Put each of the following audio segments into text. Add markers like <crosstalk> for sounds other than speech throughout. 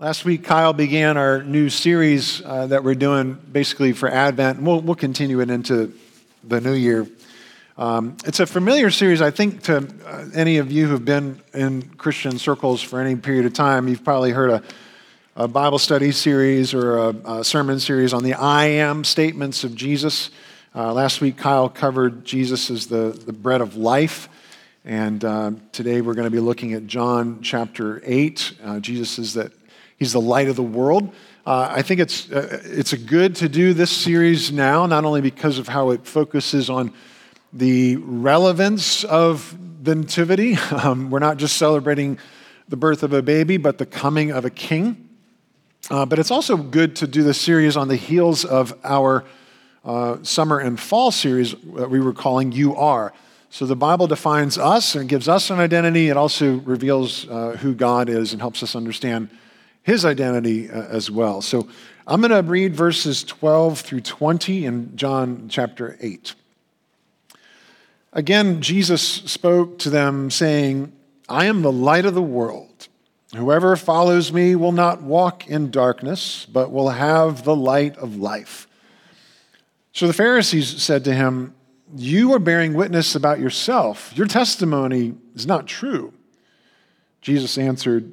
Last week, Kyle began our new series uh, that we're doing basically for Advent, and we'll, we'll continue it into the new year. Um, it's a familiar series, I think, to uh, any of you who've been in Christian circles for any period of time. You've probably heard a, a Bible study series or a, a, sermon series on the I am statements of Jesus. Uh, last week, Kyle covered Jesus as the, the bread of life. And uh, today we're going to be looking at John chapter 8. Uh, Jesus is that He's the light of the world. Uh, I think it's, uh, it's good to do this series now, not only because of how it focuses on the relevance of the Nativity. <laughs> Um, we're not just celebrating the birth of a baby, but the coming of a king. Uh, but it's also good to do this series on the heels of our uh, summer and fall series that we were calling You Are. So the Bible defines us and gives us an identity. It also reveals uh, who God is and helps us understand his identity uh, as well. So I'm going to read verses 12 through 20 in John chapter 8. Again, Jesus spoke to them, saying, I am the light of the world. Whoever follows me will not walk in darkness, but will have the light of life. So the Pharisees said to him, You are bearing witness about yourself. Your testimony is not true. Jesus answered,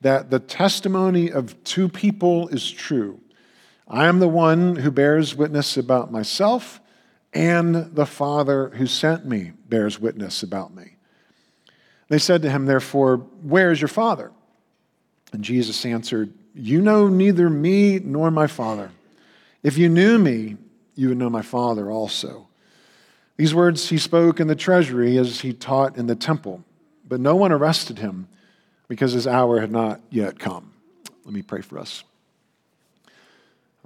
that the testimony of two people is true. I am the one who bears witness about myself, and the Father who sent me bears witness about me. They said to him, therefore, Where is your Father? And Jesus answered, You know neither me nor my Father. If you knew me, you would know my Father also. These words he spoke in the treasury as he taught in the temple, but no one arrested him because his hour had not yet come. Let me pray for us.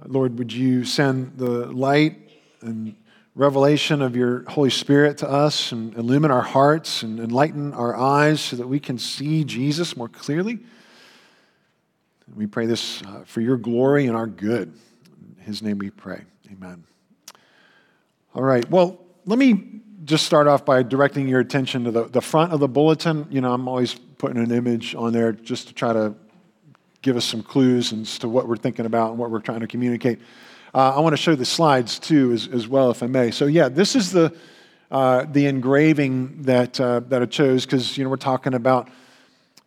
Lord, would you send the light and revelation of your Holy Spirit to us and illumine our hearts and enlighten our eyes so that we can see Jesus more clearly? We pray this uh, for your glory and our good. In his name we pray. Amen. All right. Well, let me just start off by directing your attention to the, the front of the bulletin. You know, I'm always putting an image on there just to try to give us some clues as to what we're thinking about and what we're trying to communicate. Uh, I want to show the slides too, as, as, well, if I may. So, yeah, this is the, uh, the engraving that, uh, that I chose because, you know, we're talking about,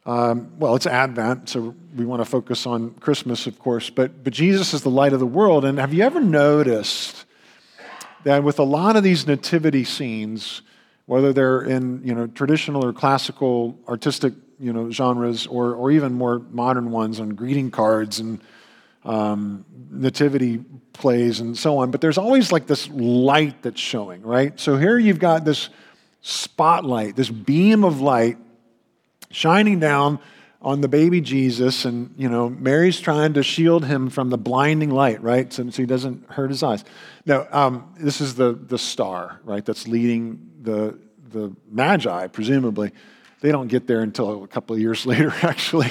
um, well, it's Advent, so we want to focus on Christmas, of course, but, but Jesus is the light of the world. And have you ever noticed that with a lot of these nativity scenes, whether they're in you know, traditional or classical artistic you know, genres or, or even more modern ones on greeting cards and um, nativity plays and so on. But there's always like this light that's showing, right? So here you've got this spotlight, this beam of light shining down on the baby Jesus, and you know Mary's trying to shield him from the blinding light, right? So, so he doesn't hurt his eyes. Now, um, this is the the star, right? That's leading the the Magi, presumably they don't get there until a couple of years <laughs> later, actually.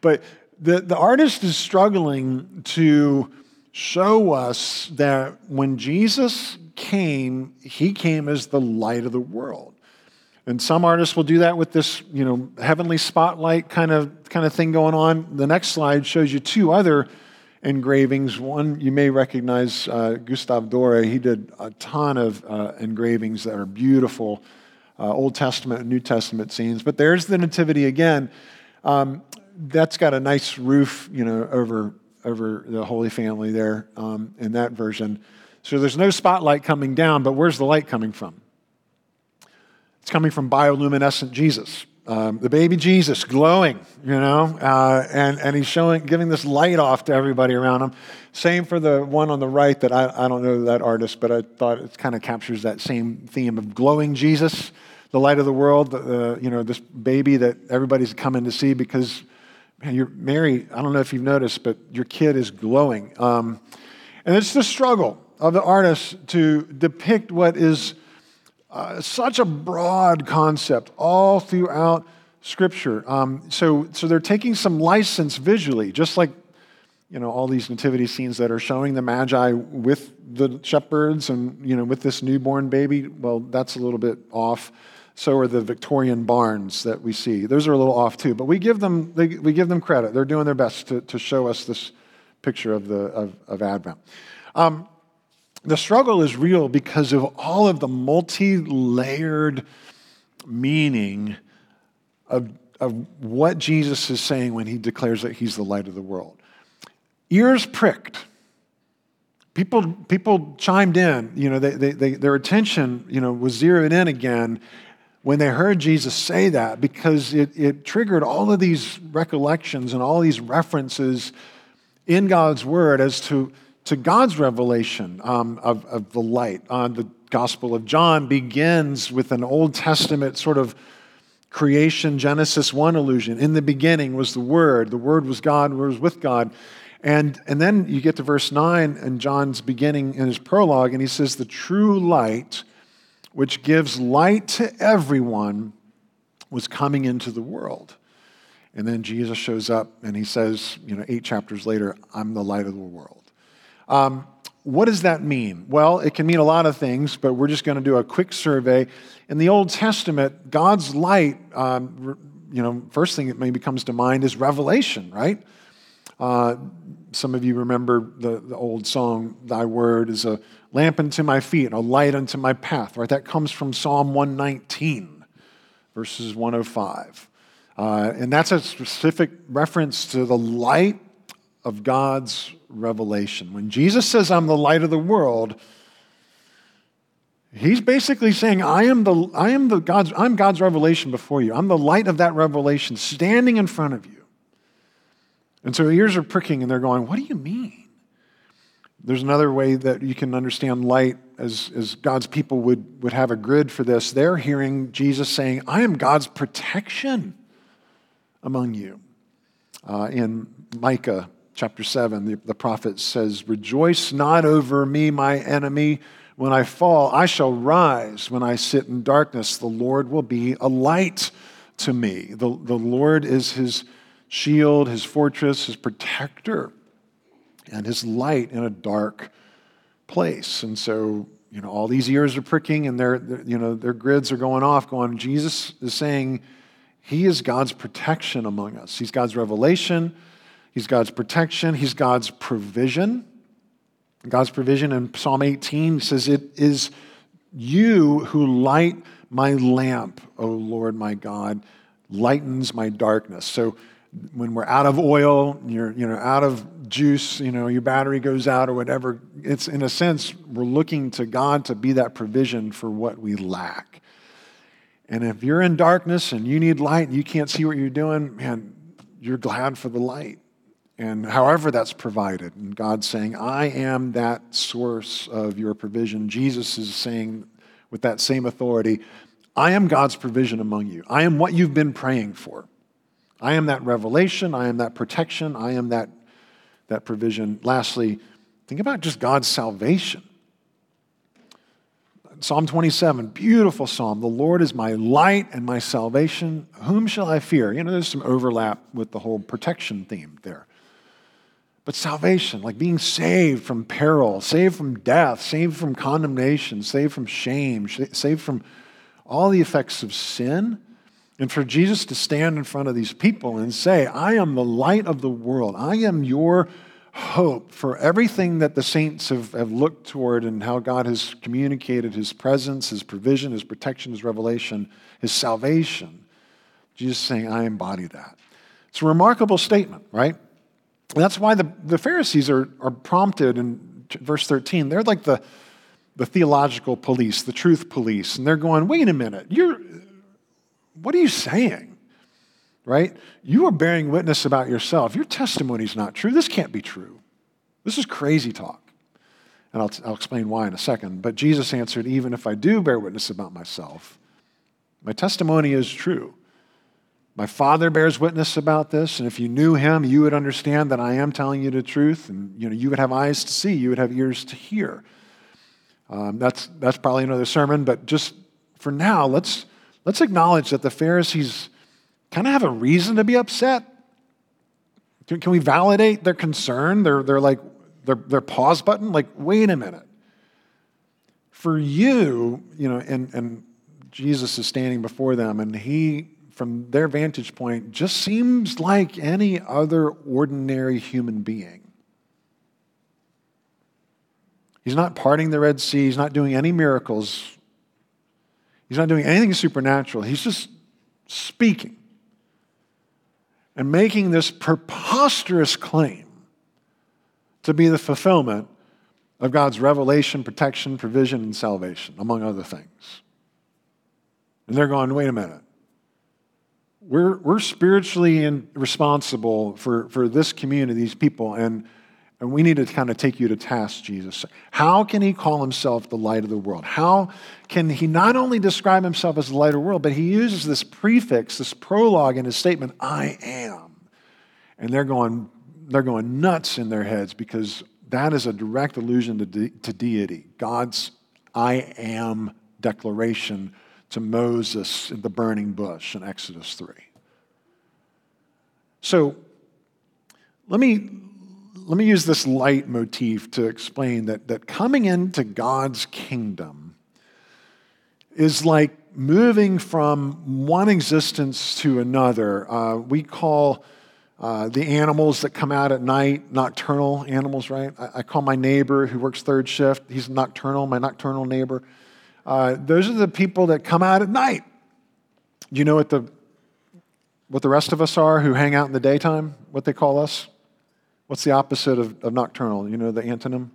But the, the artist is struggling to show us that when Jesus came, he came as the light of the world. And some artists will do that with this, you know, heavenly spotlight kind of kind of thing going on. The next slide shows you two other engravings. One you may recognize, uh, Gustave Doré. He did a ton of uh, engravings that are beautiful uh, Old Testament and New Testament scenes. But there's the Nativity again. Um, that's got a nice roof, you know, over over the Holy Family there um, in that version. So there's no spotlight coming down, but where's the light coming from? It's coming from bioluminescent Jesus. Um, the baby Jesus glowing, you know, uh, and, and he's showing, giving this light off to everybody around him. Same for the one on the right that I, I don't know that artist, but I thought it kind of captures that same theme of glowing Jesus the light of the world, the, you know, this baby that everybody's coming to see because man, you're Mary, I don't know if you've noticed, but your kid is glowing. Um, and it's the struggle of the artist to depict what is uh, such a broad concept all throughout Scripture. Um, so, so they're taking some license visually, just like you know all these nativity scenes that are showing the magi with the shepherds and you know with this newborn baby. Well, that's a little bit off. So are the Victorian barns that we see. Those are a little off too, but we give them they, we give them credit. They're doing their best to, to show us this picture of the of, of Advent. Um, the struggle is real because of all of the multi-layered meaning of, of what Jesus is saying when he declares that he's the light of the world. Ears pricked. People, people chimed in, you know, they, they, they, their attention, you know, was zeroed in again when they heard Jesus say that because it, it triggered all of these recollections and all these references in God's word as to, to God's revelation um, of, of the light. Uh, the Gospel of John begins with an Old Testament sort of creation Genesis 1 illusion. In the beginning was the Word, the Word was God, Word was with God. And, and then you get to verse 9 and John's beginning in his prologue, and he says, The true light which gives light to everyone, was coming into the world. And then Jesus shows up and he says, you know, eight chapters later, I'm the light of the world. Um, what does that mean? Well, it can mean a lot of things, but we're just going to do a quick survey. In the Old Testament, God's light, um, you know, first thing that maybe comes to mind is revelation, right? Uh, some of you remember the, the old song, Thy Word is a lamp unto my feet and a light unto my path, right? That comes from Psalm 119, verses 105. Uh, and that's a specific reference to the light of God's revelation. When Jesus says, I'm the light of the world, he's basically saying, I am the, I am the God's, I'm God's revelation before you. I'm the light of that revelation standing in front of you. And so ears are pricking and they're going, What do you mean? There's another way that you can understand light as, as God's people would, would have a grid for this. They're hearing Jesus saying, I am God's protection among you. Uh, in Micah chapter 7, the, the prophet says, Rejoice not over me, my enemy. When I fall, I shall rise. When I sit in darkness, the Lord will be a light to me. The, the Lord is his shield, his fortress, his protector, and his light in a dark place. And so, you know, all these ears are pricking and their, you know, their grids are going off, going, Jesus is saying he is God's protection among us. He's God's revelation. He's God's protection. He's God's provision. God's provision in Psalm 18 says, It is you who light my lamp, O Lord my God, lightens my darkness. So when we're out of oil, you're you know out of juice, you know your battery goes out or whatever. It's in a sense we're looking to God to be that provision for what we lack. And if you're in darkness and you need light and you can't see what you're doing, man, you're glad for the light. And however that's provided, and God's saying, I am that source of your provision. Jesus is saying with that same authority, I am God's provision among you. I am what you've been praying for. I am that revelation. I am that protection. I am that, that provision. Lastly, think about just God's salvation. Psalm 27, beautiful psalm. The Lord is my light and my salvation. Whom shall I fear? You know, there's some overlap with the whole protection theme there. But salvation, like being saved from peril, saved from death, saved from condemnation, saved from shame, saved from all the effects of sin and for Jesus to stand in front of these people and say, I am the light of the world, I am your hope for everything that the saints have, have looked toward and how God has communicated his presence, his provision, his protection, his revelation, his salvation. Jesus saying, I embody that. It's a remarkable statement, right? That's why the, the Pharisees are, are prompted in verse 13. They're like the, the theological police, the truth police. And they're going, wait a minute, you're, what are you saying? Right? You are bearing witness about yourself. Your testimony is not true. This can't be true. This is crazy talk. And I'll, I'll explain why in a second. But Jesus answered, Even if I do bear witness about myself, my testimony is true. My Father bears witness about this, and if you knew him, you would understand that I am telling you the truth, and you know you would have eyes to see, you would have ears to hear. Um, that's that's probably another sermon, but just for now, let's let's acknowledge that the Pharisees kind of have a reason to be upset. Can, can we validate their concern? They're, they're like, their, their pause button? Like, wait a minute. For you, you know, and, and Jesus is standing before them, and he, from their vantage point, just seems like any other ordinary human being. He's not parting the Red Sea, he's not doing any miracles, he's not doing anything supernatural. He's just speaking and making this preposterous claim to be the fulfillment of God's revelation, protection, provision, and salvation, among other things. And they're going, wait a minute. We're, we're spiritually in, responsible for, for this community, these people, and, and we need to kind of take you to task, Jesus. How can he call himself the light of the world? How can he not only describe himself as the light of the world, but he uses this prefix, this prologue in his statement, I am. And they're going, they're going nuts in their heads because that is a direct allusion to, de- to deity. God's I am declaration to Moses in the burning bush in Exodus 3. So let me, let me use this light motif to explain that, that coming into God's kingdom is like moving from one existence to another. Uh, we call uh, the animals that come out at night, nocturnal animals, right? I, I, call my neighbor who works third shift, he's nocturnal, my nocturnal neighbor. Uh, those are the people that come out at night. You know what the, what the rest of us are who hang out in the daytime? What they call us? What's the opposite of, of nocturnal? You know the antonym?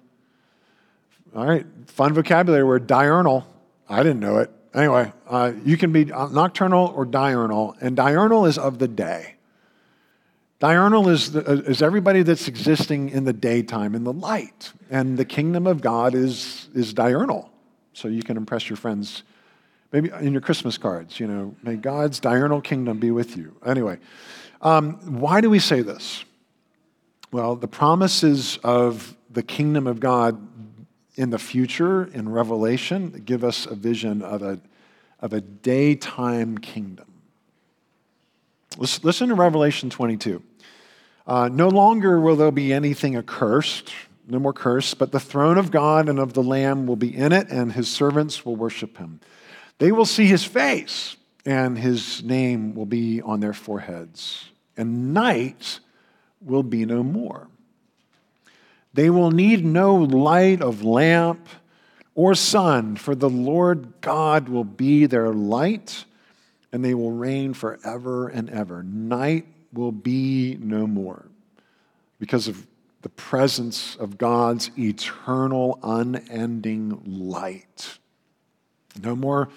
All right, fun vocabulary word, diurnal. I didn't know it. Anyway, uh, you can be nocturnal or diurnal, and diurnal is of the day. Diurnal is, the, uh, is everybody that's existing in the daytime, in the light. And the kingdom of God is, is diurnal. So you can impress your friends, maybe in your Christmas cards, you know, may God's diurnal kingdom be with you. Anyway, um, why do we say this? Well, the promises of the kingdom of God in the future in Revelation give us a vision of a, of a daytime kingdom. Listen to Revelation 22. Uh, no longer will there be anything accursed, no more curse, but the throne of God and of the Lamb will be in it, and his servants will worship him. They will see his face, and his name will be on their foreheads. And night will be no more. They will need no light of lamp or sun, for the Lord God will be their light, and they will reign forever and ever. Night will be no more because of the presence of God's eternal, unending light. No more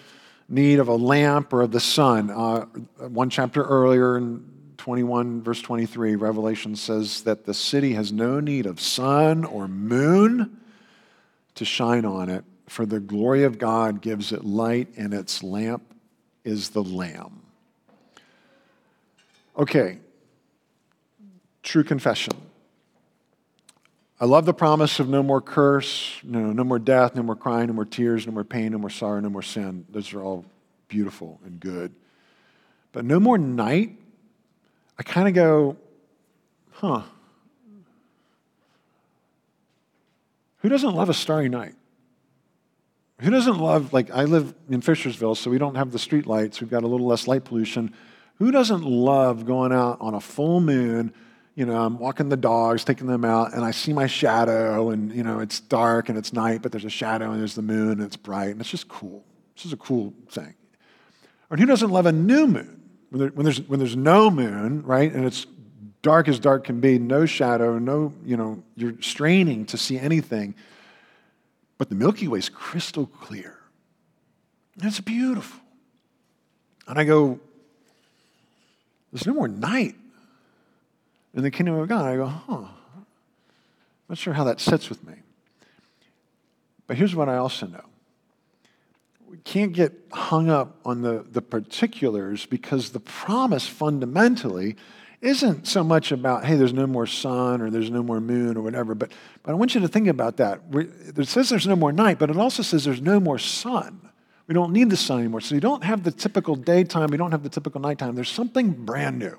need of a lamp or of the sun. Uh, one chapter earlier in 21, verse 23, Revelation says that the city has no need of sun or moon to shine on it, for the glory of God gives it light, and its lamp is the Lamb. Okay, true confession. I love the promise of no more curse, no, no more death, no more crying, no more tears, no more pain, no more sorrow, no more sin. Those are all beautiful and good. But no more night, I kind of go, huh. Who doesn't love a starry night? Who doesn't love, like, I live in Fishersville, so we don't have the street lights. We've got a little less light pollution. Who doesn't love going out on a full moon? You know, I'm walking the dogs, taking them out, and I see my shadow, and, you know, it's dark and it's night, but there's a shadow and there's the moon and it's bright, and it's just cool. This is a cool thing. Or who doesn't love a new moon? When, there, when, there's, when there's no moon, right, and it's dark as dark can be, no shadow, no, you know, you're straining to see anything. But the Milky Way is crystal clear. And it's beautiful. And I go, there's no more night in the kingdom of God. I go, huh, not sure how that sits with me. But here's what I also know we can't get hung up on the, the particulars because the promise fundamentally isn't so much about, hey, there's no more sun or there's no more moon or whatever, but, but I want you to think about that. It says there's no more night, but it also says there's no more sun. We don't need the sun anymore. So you don't have the typical daytime, we don't have the typical nighttime. There's something brand new.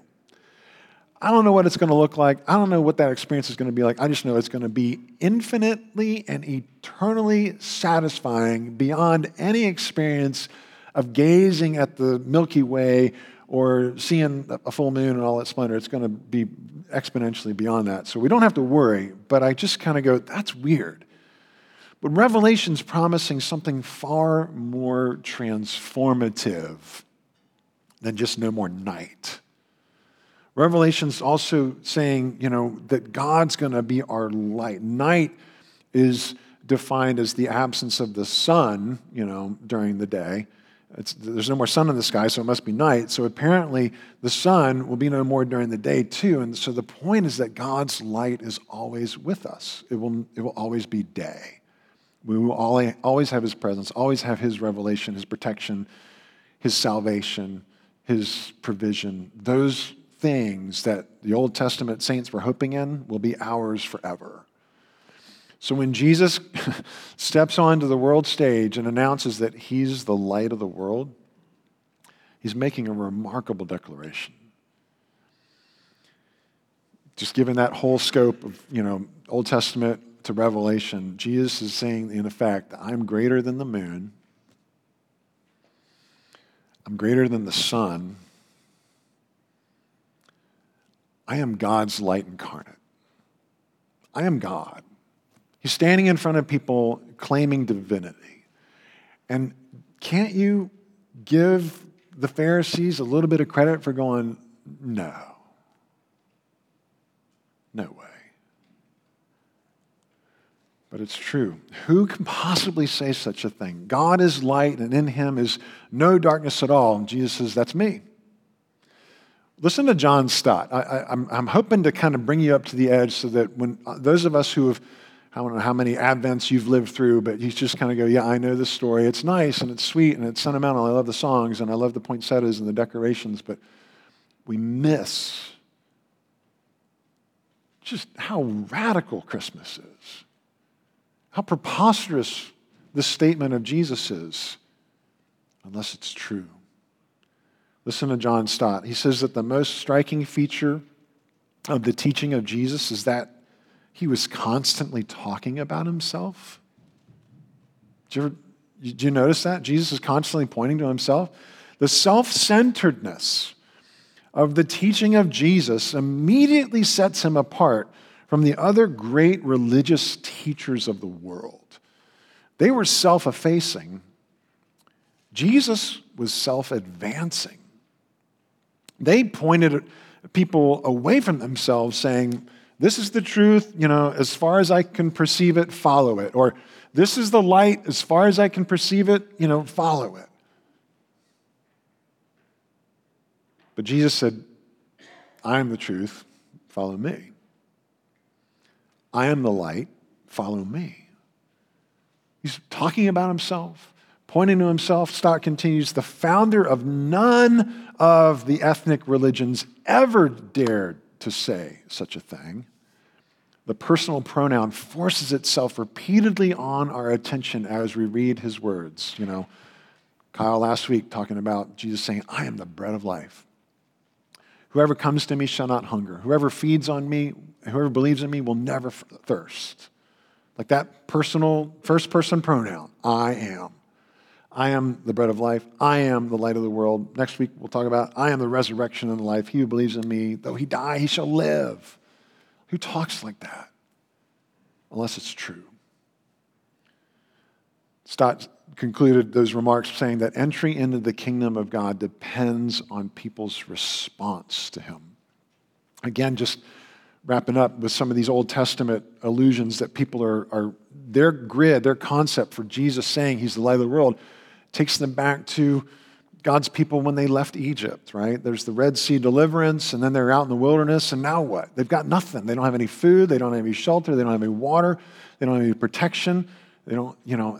I don't know what it's going to look like. I don't know what that experience is going to be like. I just know it's going to be infinitely and eternally satisfying beyond any experience of gazing at the Milky Way or seeing a full moon and all that splendor. It's going to be exponentially beyond that. So we don't have to worry, but I just kind of go, that's weird. But Revelation's promising something far more transformative than just no more night. Revelation's also saying, you know, that God's going to be our light. Night is defined as the absence of the sun, you know, during the day. It's, there's no more sun in the sky, so it must be night. So apparently, the sun will be no more during the day, too. And so the point is that God's light is always with us, it will, it will always be day. We will always have His presence, always have His revelation, His protection, His salvation, His provision. Those things that the Old Testament saints were hoping in will be ours forever. So when Jesus <laughs> steps onto the world stage and announces that he's the light of the world, he's making a remarkable declaration. Just given that whole scope of, you know, Old Testament to Revelation, Jesus is saying, in effect, I'm greater than the moon. I'm greater than the sun. I am God's light incarnate. I am God. He's standing in front of people claiming divinity. And can't you give the Pharisees a little bit of credit for going, no, no way. But it's true. Who can possibly say such a thing? God is light, and in him is no darkness at all. And Jesus says, That's me. Listen to John Stott. I, am hoping to kind of bring you up to the edge so that when uh, those of us who have I don't know how many Advents you've lived through, but you just kind of go, yeah, I know this story. It's nice and it's sweet and it's sentimental. I love the songs and I love the poinsettias and the decorations, but we miss just how radical Christmas is, how preposterous the statement of Jesus is, unless it's true. Listen to John Stott. He says that the most striking feature of the teaching of Jesus is that he was constantly talking about himself. Did you, you notice that? Jesus is constantly pointing to himself. The self centeredness of the teaching of Jesus immediately sets him apart from the other great religious teachers of the world. They were self effacing, Jesus was self advancing. They pointed people away from themselves, saying, this is the truth, you know, as far as I can perceive it, follow it. Or this is the light, as far as I can perceive it, you know, follow it. But Jesus said, I am the truth, follow me. I am the light, follow me. He's talking about himself, pointing to himself. Stott continues the founder of none of the ethnic religions ever dared to say such a thing. The personal pronoun forces itself repeatedly on our attention as we read his words. You know, Kyle last week talking about Jesus saying, I am the bread of life. Whoever comes to me shall not hunger. Whoever feeds on me, whoever believes in me will never thirst. Like that personal, first person pronoun, I am. I am the bread of life. I am the light of the world. Next week, we'll talk about I am the resurrection and the life. He who believes in me, though he die, he shall live. Who talks like that? Unless it's true. Stott concluded those remarks saying that entry into the kingdom of God depends on people's response to him. Again, just wrapping up with some of these Old Testament allusions that people are, are their grid, their concept for Jesus saying he's the light of the world takes them back to God's people when they left Egypt, right? There's the Red Sea deliverance, and then they're out in the wilderness, and now what? They've got nothing. They don't have any food, they don't have any shelter, they don't have any water, they don't have any protection. They don't, you know,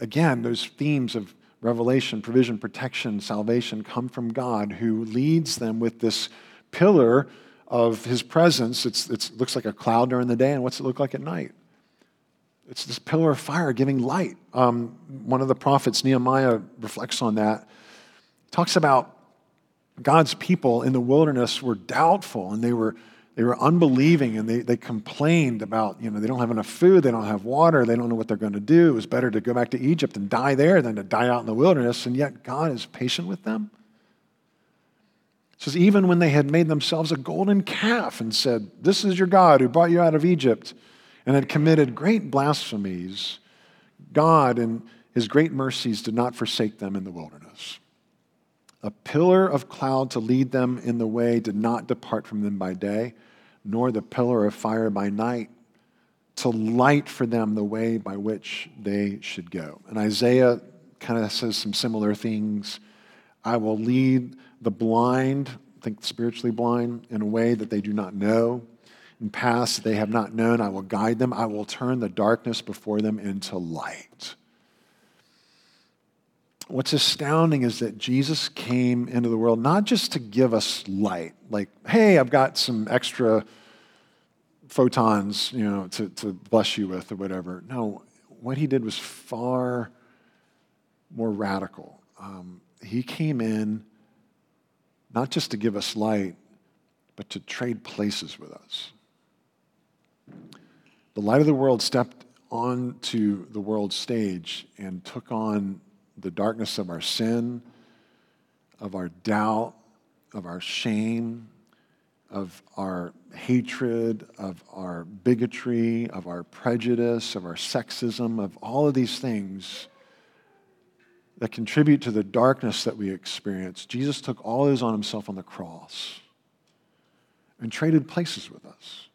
again, those themes of revelation, provision, protection, salvation come from God who leads them with this pillar of his presence. It looks like a cloud during the day, and what's it look like at night? It's this pillar of fire giving light. Um, one of the prophets, Nehemiah, reflects on that. Talks about God's people in the wilderness were doubtful and they were, they were unbelieving and they, they complained about, you know, they don't have enough food, they don't have water, they don't know what they're going to do. It was better to go back to Egypt and die there than to die out in the wilderness. And yet God is patient with them. It says, even when they had made themselves a golden calf and said, This is your God who brought you out of Egypt, and had committed great blasphemies, God, in his great mercies, did not forsake them in the wilderness. A pillar of cloud to lead them in the way did not depart from them by day, nor the pillar of fire by night to light for them the way by which they should go. And Isaiah kind of says some similar things. I will lead the blind, think spiritually blind, in a way that they do not know. In paths they have not known, I will guide them. I will turn the darkness before them into light. What's astounding is that Jesus came into the world not just to give us light, like, hey, I've got some extra photons, you know, to, to bless you with or whatever. No, what he did was far more radical. Um, he came in not just to give us light, but to trade places with us. The light of the world stepped onto the world stage and took on the darkness of our sin, of our doubt, of our shame, of our hatred, of our bigotry, of our prejudice, of our sexism, of all of these things that contribute to the darkness that we experience, Jesus took all those on himself on the cross and traded places with us.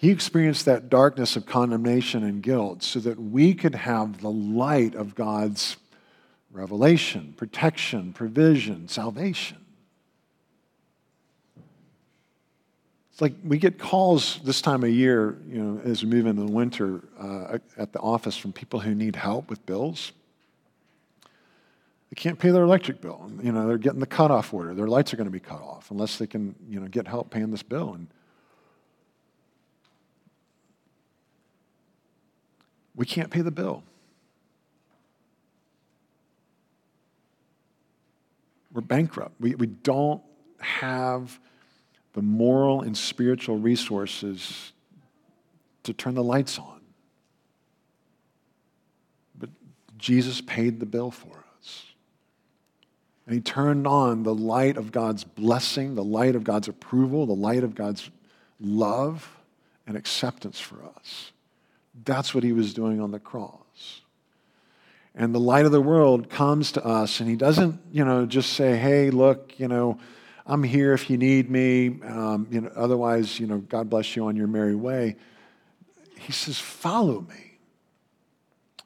He experienced that darkness of condemnation and guilt so that we could have the light of God's revelation, protection, provision, salvation. It's like we get calls this time of year, you know, as we move into the winter uh, at the office from people who need help with bills. They can't pay their electric bill. You know, they're getting the cutoff order. Their lights are going to be cut off unless they can, you know, get help paying this bill. And we can't pay the bill. We're bankrupt. We, we don't have the moral and spiritual resources to turn the lights on. But Jesus paid the bill for us. And he turned on the light of God's blessing, the light of God's approval, the light of God's love and acceptance for us. That's what he was doing on the cross. And the light of the world comes to us, and he doesn't, you know, just say, hey, look, you know, I'm here if you need me. Um, you know, otherwise, you know, God bless you on your merry way. He says, follow me.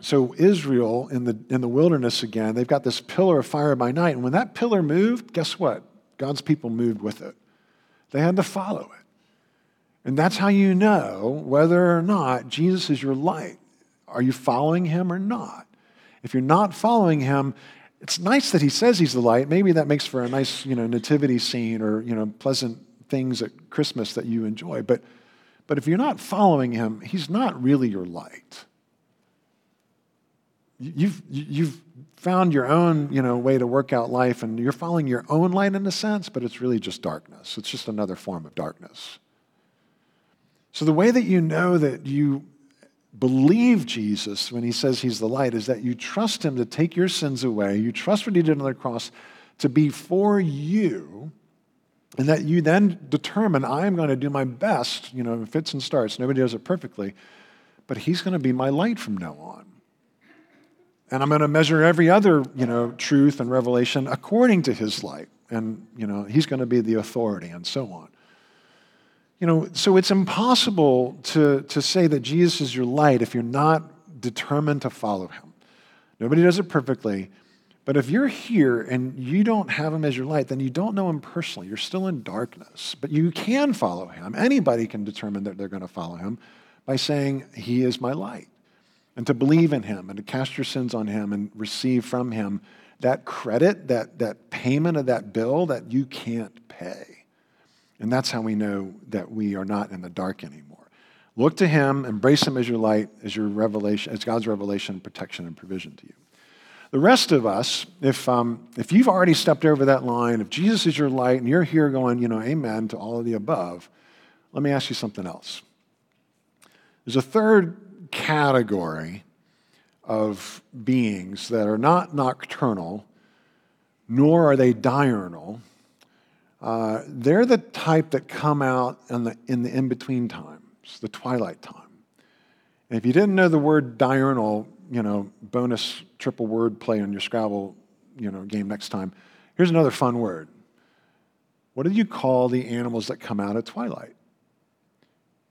So Israel in the, in the wilderness again, they've got this pillar of fire by night. And when that pillar moved, guess what? God's people moved with it. They had to follow it. And that's how you know whether or not Jesus is your light. Are you following him or not? If you're not following him, it's nice that he says he's the light. Maybe that makes for a nice, you know, nativity scene or, you know, pleasant things at Christmas that you enjoy. But, but if you're not following him, he's not really your light. You've, you've found your own you know, way to work out life, and you're following your own light in a sense, but it's really just darkness. It's just another form of darkness. So, the way that you know that you believe Jesus when he says he's the light is that you trust him to take your sins away. You trust what he did on the cross to be for you, and that you then determine, I am going to do my best, you know, fits and starts. Nobody does it perfectly, but he's going to be my light from now on. And I'm going to measure every other, you know, truth and revelation according to his light. And, you know, he's going to be the authority and so on. You know, so it's impossible to, to say that Jesus is your light if you're not determined to follow him. Nobody does it perfectly. But if you're here and you don't have him as your light, then you don't know him personally. You're still in darkness. But you can follow him. Anybody can determine that they're going to follow him by saying, He is my light. and to believe in him and to cast your sins on him and receive from him that credit, that, that payment of that bill that you can't pay. And that's how we know that we are not in the dark anymore. Look to him, embrace him as your light, as your revelation, as God's revelation, protection, and provision to you. The rest of us, if, um, if you've already stepped over that line, if Jesus is your light and you're here going, you know, amen to all of the above, let me ask you something else. There's a third category of beings that are not nocturnal, nor are they diurnal. Uh, they're the type that come out in the in, the in between times, the twilight time. And if you didn't know the word diurnal, you know, bonus triple word play on your Scrabble, you know, game next time. Here's another fun word. What do you call the animals that come out at twilight?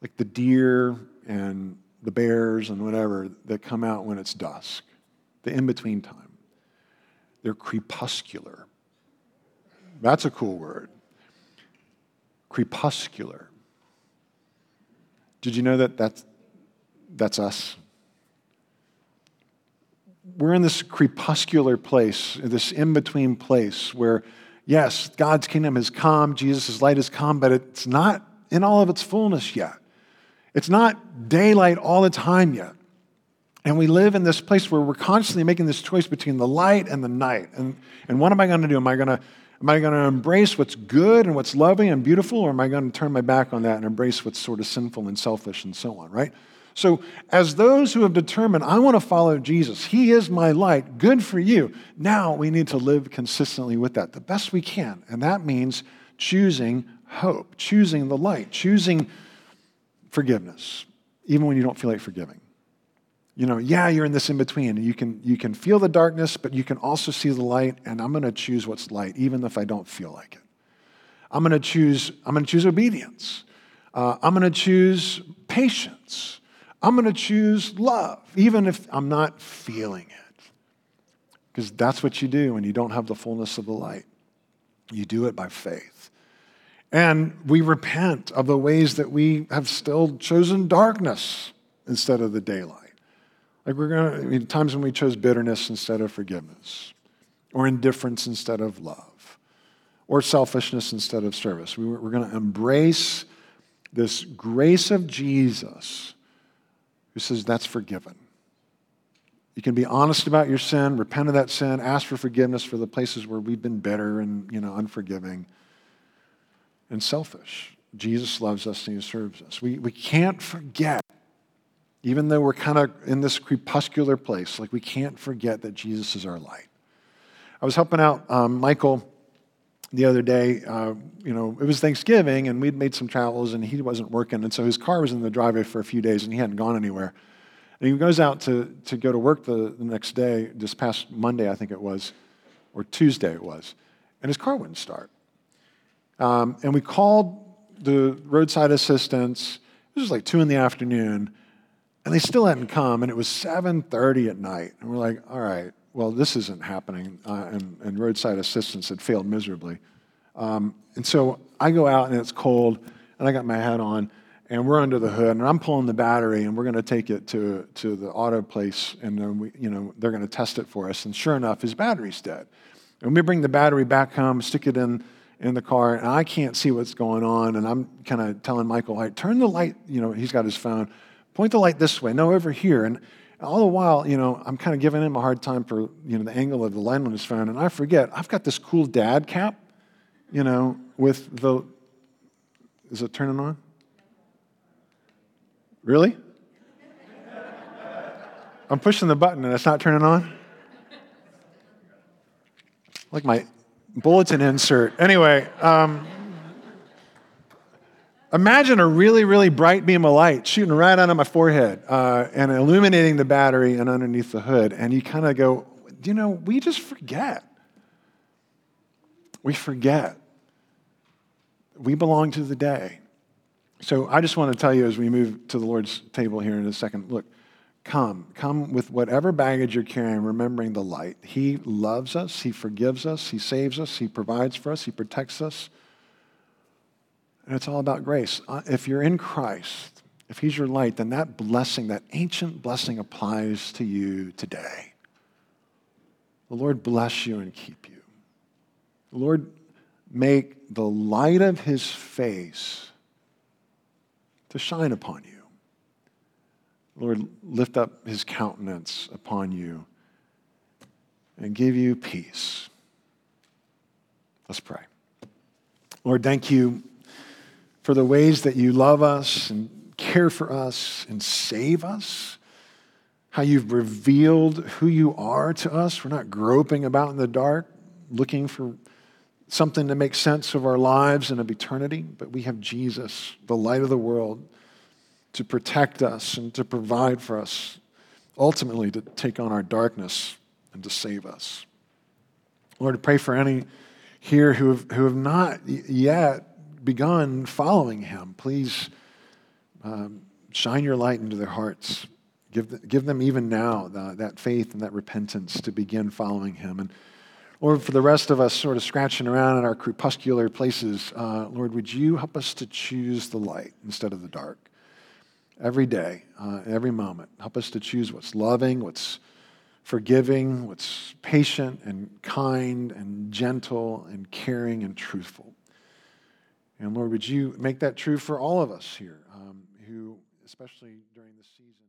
Like the deer and the bears and whatever that come out when it's dusk, the in between time. They're crepuscular. That's a cool word. Crepuscular. Did you know that that's, that's us? We're in this crepuscular place, this in between place where, yes, God's kingdom has come, Jesus' light has come, but it's not in all of its fullness yet. It's not daylight all the time yet. And we live in this place where we're constantly making this choice between the light and the night. And, and what am I going to do? Am I going to Am I going to embrace what's good and what's loving and beautiful, or am I going to turn my back on that and embrace what's sort of sinful and selfish and so on, right? So, as those who have determined, I want to follow Jesus, He is my light, good for you. Now we need to live consistently with that, the best we can. And that means choosing hope, choosing the light, choosing forgiveness, even when you don't feel like forgiving. You know, yeah, you're in this in between. You can, you can feel the darkness, but you can also see the light, and I'm going to choose what's light, even if I don't feel like it. I'm going to choose, I'm going to choose obedience. Uh, I'm going to choose patience. I'm going to choose love, even if I'm not feeling it. Because that's what you do when you don't have the fullness of the light. You do it by faith. And we repent of the ways that we have still chosen darkness instead of the daylight. Like we're going to, times when we chose bitterness instead of forgiveness, or indifference instead of love, or selfishness instead of service. We, we're going to embrace this grace of Jesus who says that's forgiven. You can be honest about your sin, repent of that sin, ask for forgiveness for the places where we've been bitter and you know unforgiving and selfish. Jesus loves us and he serves us. We, we can't forget, even though we're kind of in this crepuscular place, like we can't forget that Jesus is our light. I was helping out um, Michael the other day. Uh, you know, it was Thanksgiving and we'd made some travels and he wasn't working. And so his car was in the driveway for a few days and he hadn't gone anywhere. And he goes out to, to go to work the, the next day, this past Monday, I think it was, or Tuesday it was. And his car wouldn't start. Um, and we called the roadside assistance. It was like 2 in the afternoon, and they still hadn't come, and it was 7.30 at night. And we're like, all right, well, this isn't happening. Uh, and, and, roadside assistance had failed miserably. Um, and so I go out, and it's cold, and I got my hat on, and we're under the hood, and I'm pulling the battery, and we're going to take it to, to the auto place, and then we, you know, they're going to test it for us. And sure enough, his battery's dead. And we bring the battery back home, stick it in in the car and I can't see what's going on. And I'm kind of telling Michael, hey, turn the light, you know, he's got his phone, point the light this way, no, over here. And all the while, you know, I'm kind of giving him a hard time for, you know, the angle of the light on his phone. And I forget, I've got this cool dad cap, you know, with the, is it turning on? Really? I'm pushing the button and it's not turning on? Like my bulletin insert. Anyway, um, imagine a really, really bright beam of light shooting right out of my forehead uh, and illuminating the battery and underneath the hood. And you kind of go, you know, we just forget. We forget. We belong to the day. So I just want to tell you as we move to the Lord's table here in a second look, Come. Come with whatever baggage you're carrying, remembering the light. He loves us. He forgives us. He saves us. He provides for us. He protects us. And it's all about grace. Uh, if you're in Christ, if He's your light, then that blessing, that ancient blessing, applies to you today. The Lord bless you and keep you. The Lord make the light of His face to shine upon you. The Lord, lift up His countenance upon you and give you peace. Let's pray. Lord, thank you for the ways that you love us and care for us and save us. How you've revealed who you are to us. We're not groping about in the dark looking for something to make sense of our lives and of eternity, but we have Jesus, the light of the world, to protect us and to provide for us, ultimately to take on our darkness and to save us. Lord, I pray for any here who have, who have not yet begun following him. Please um, shine your light into their hearts. Give, the, give them even now the, that faith and that repentance to begin following him. And Lord, for the rest of us sort of scratching around in our crepuscular places, uh, Lord, would you help us to choose the light instead of the dark? Every day, uh, every moment. Help us to choose what's loving, what's forgiving, what's patient and kind and gentle and caring and truthful. And Lord, would you make that true for all of us here, um, who, especially during this season,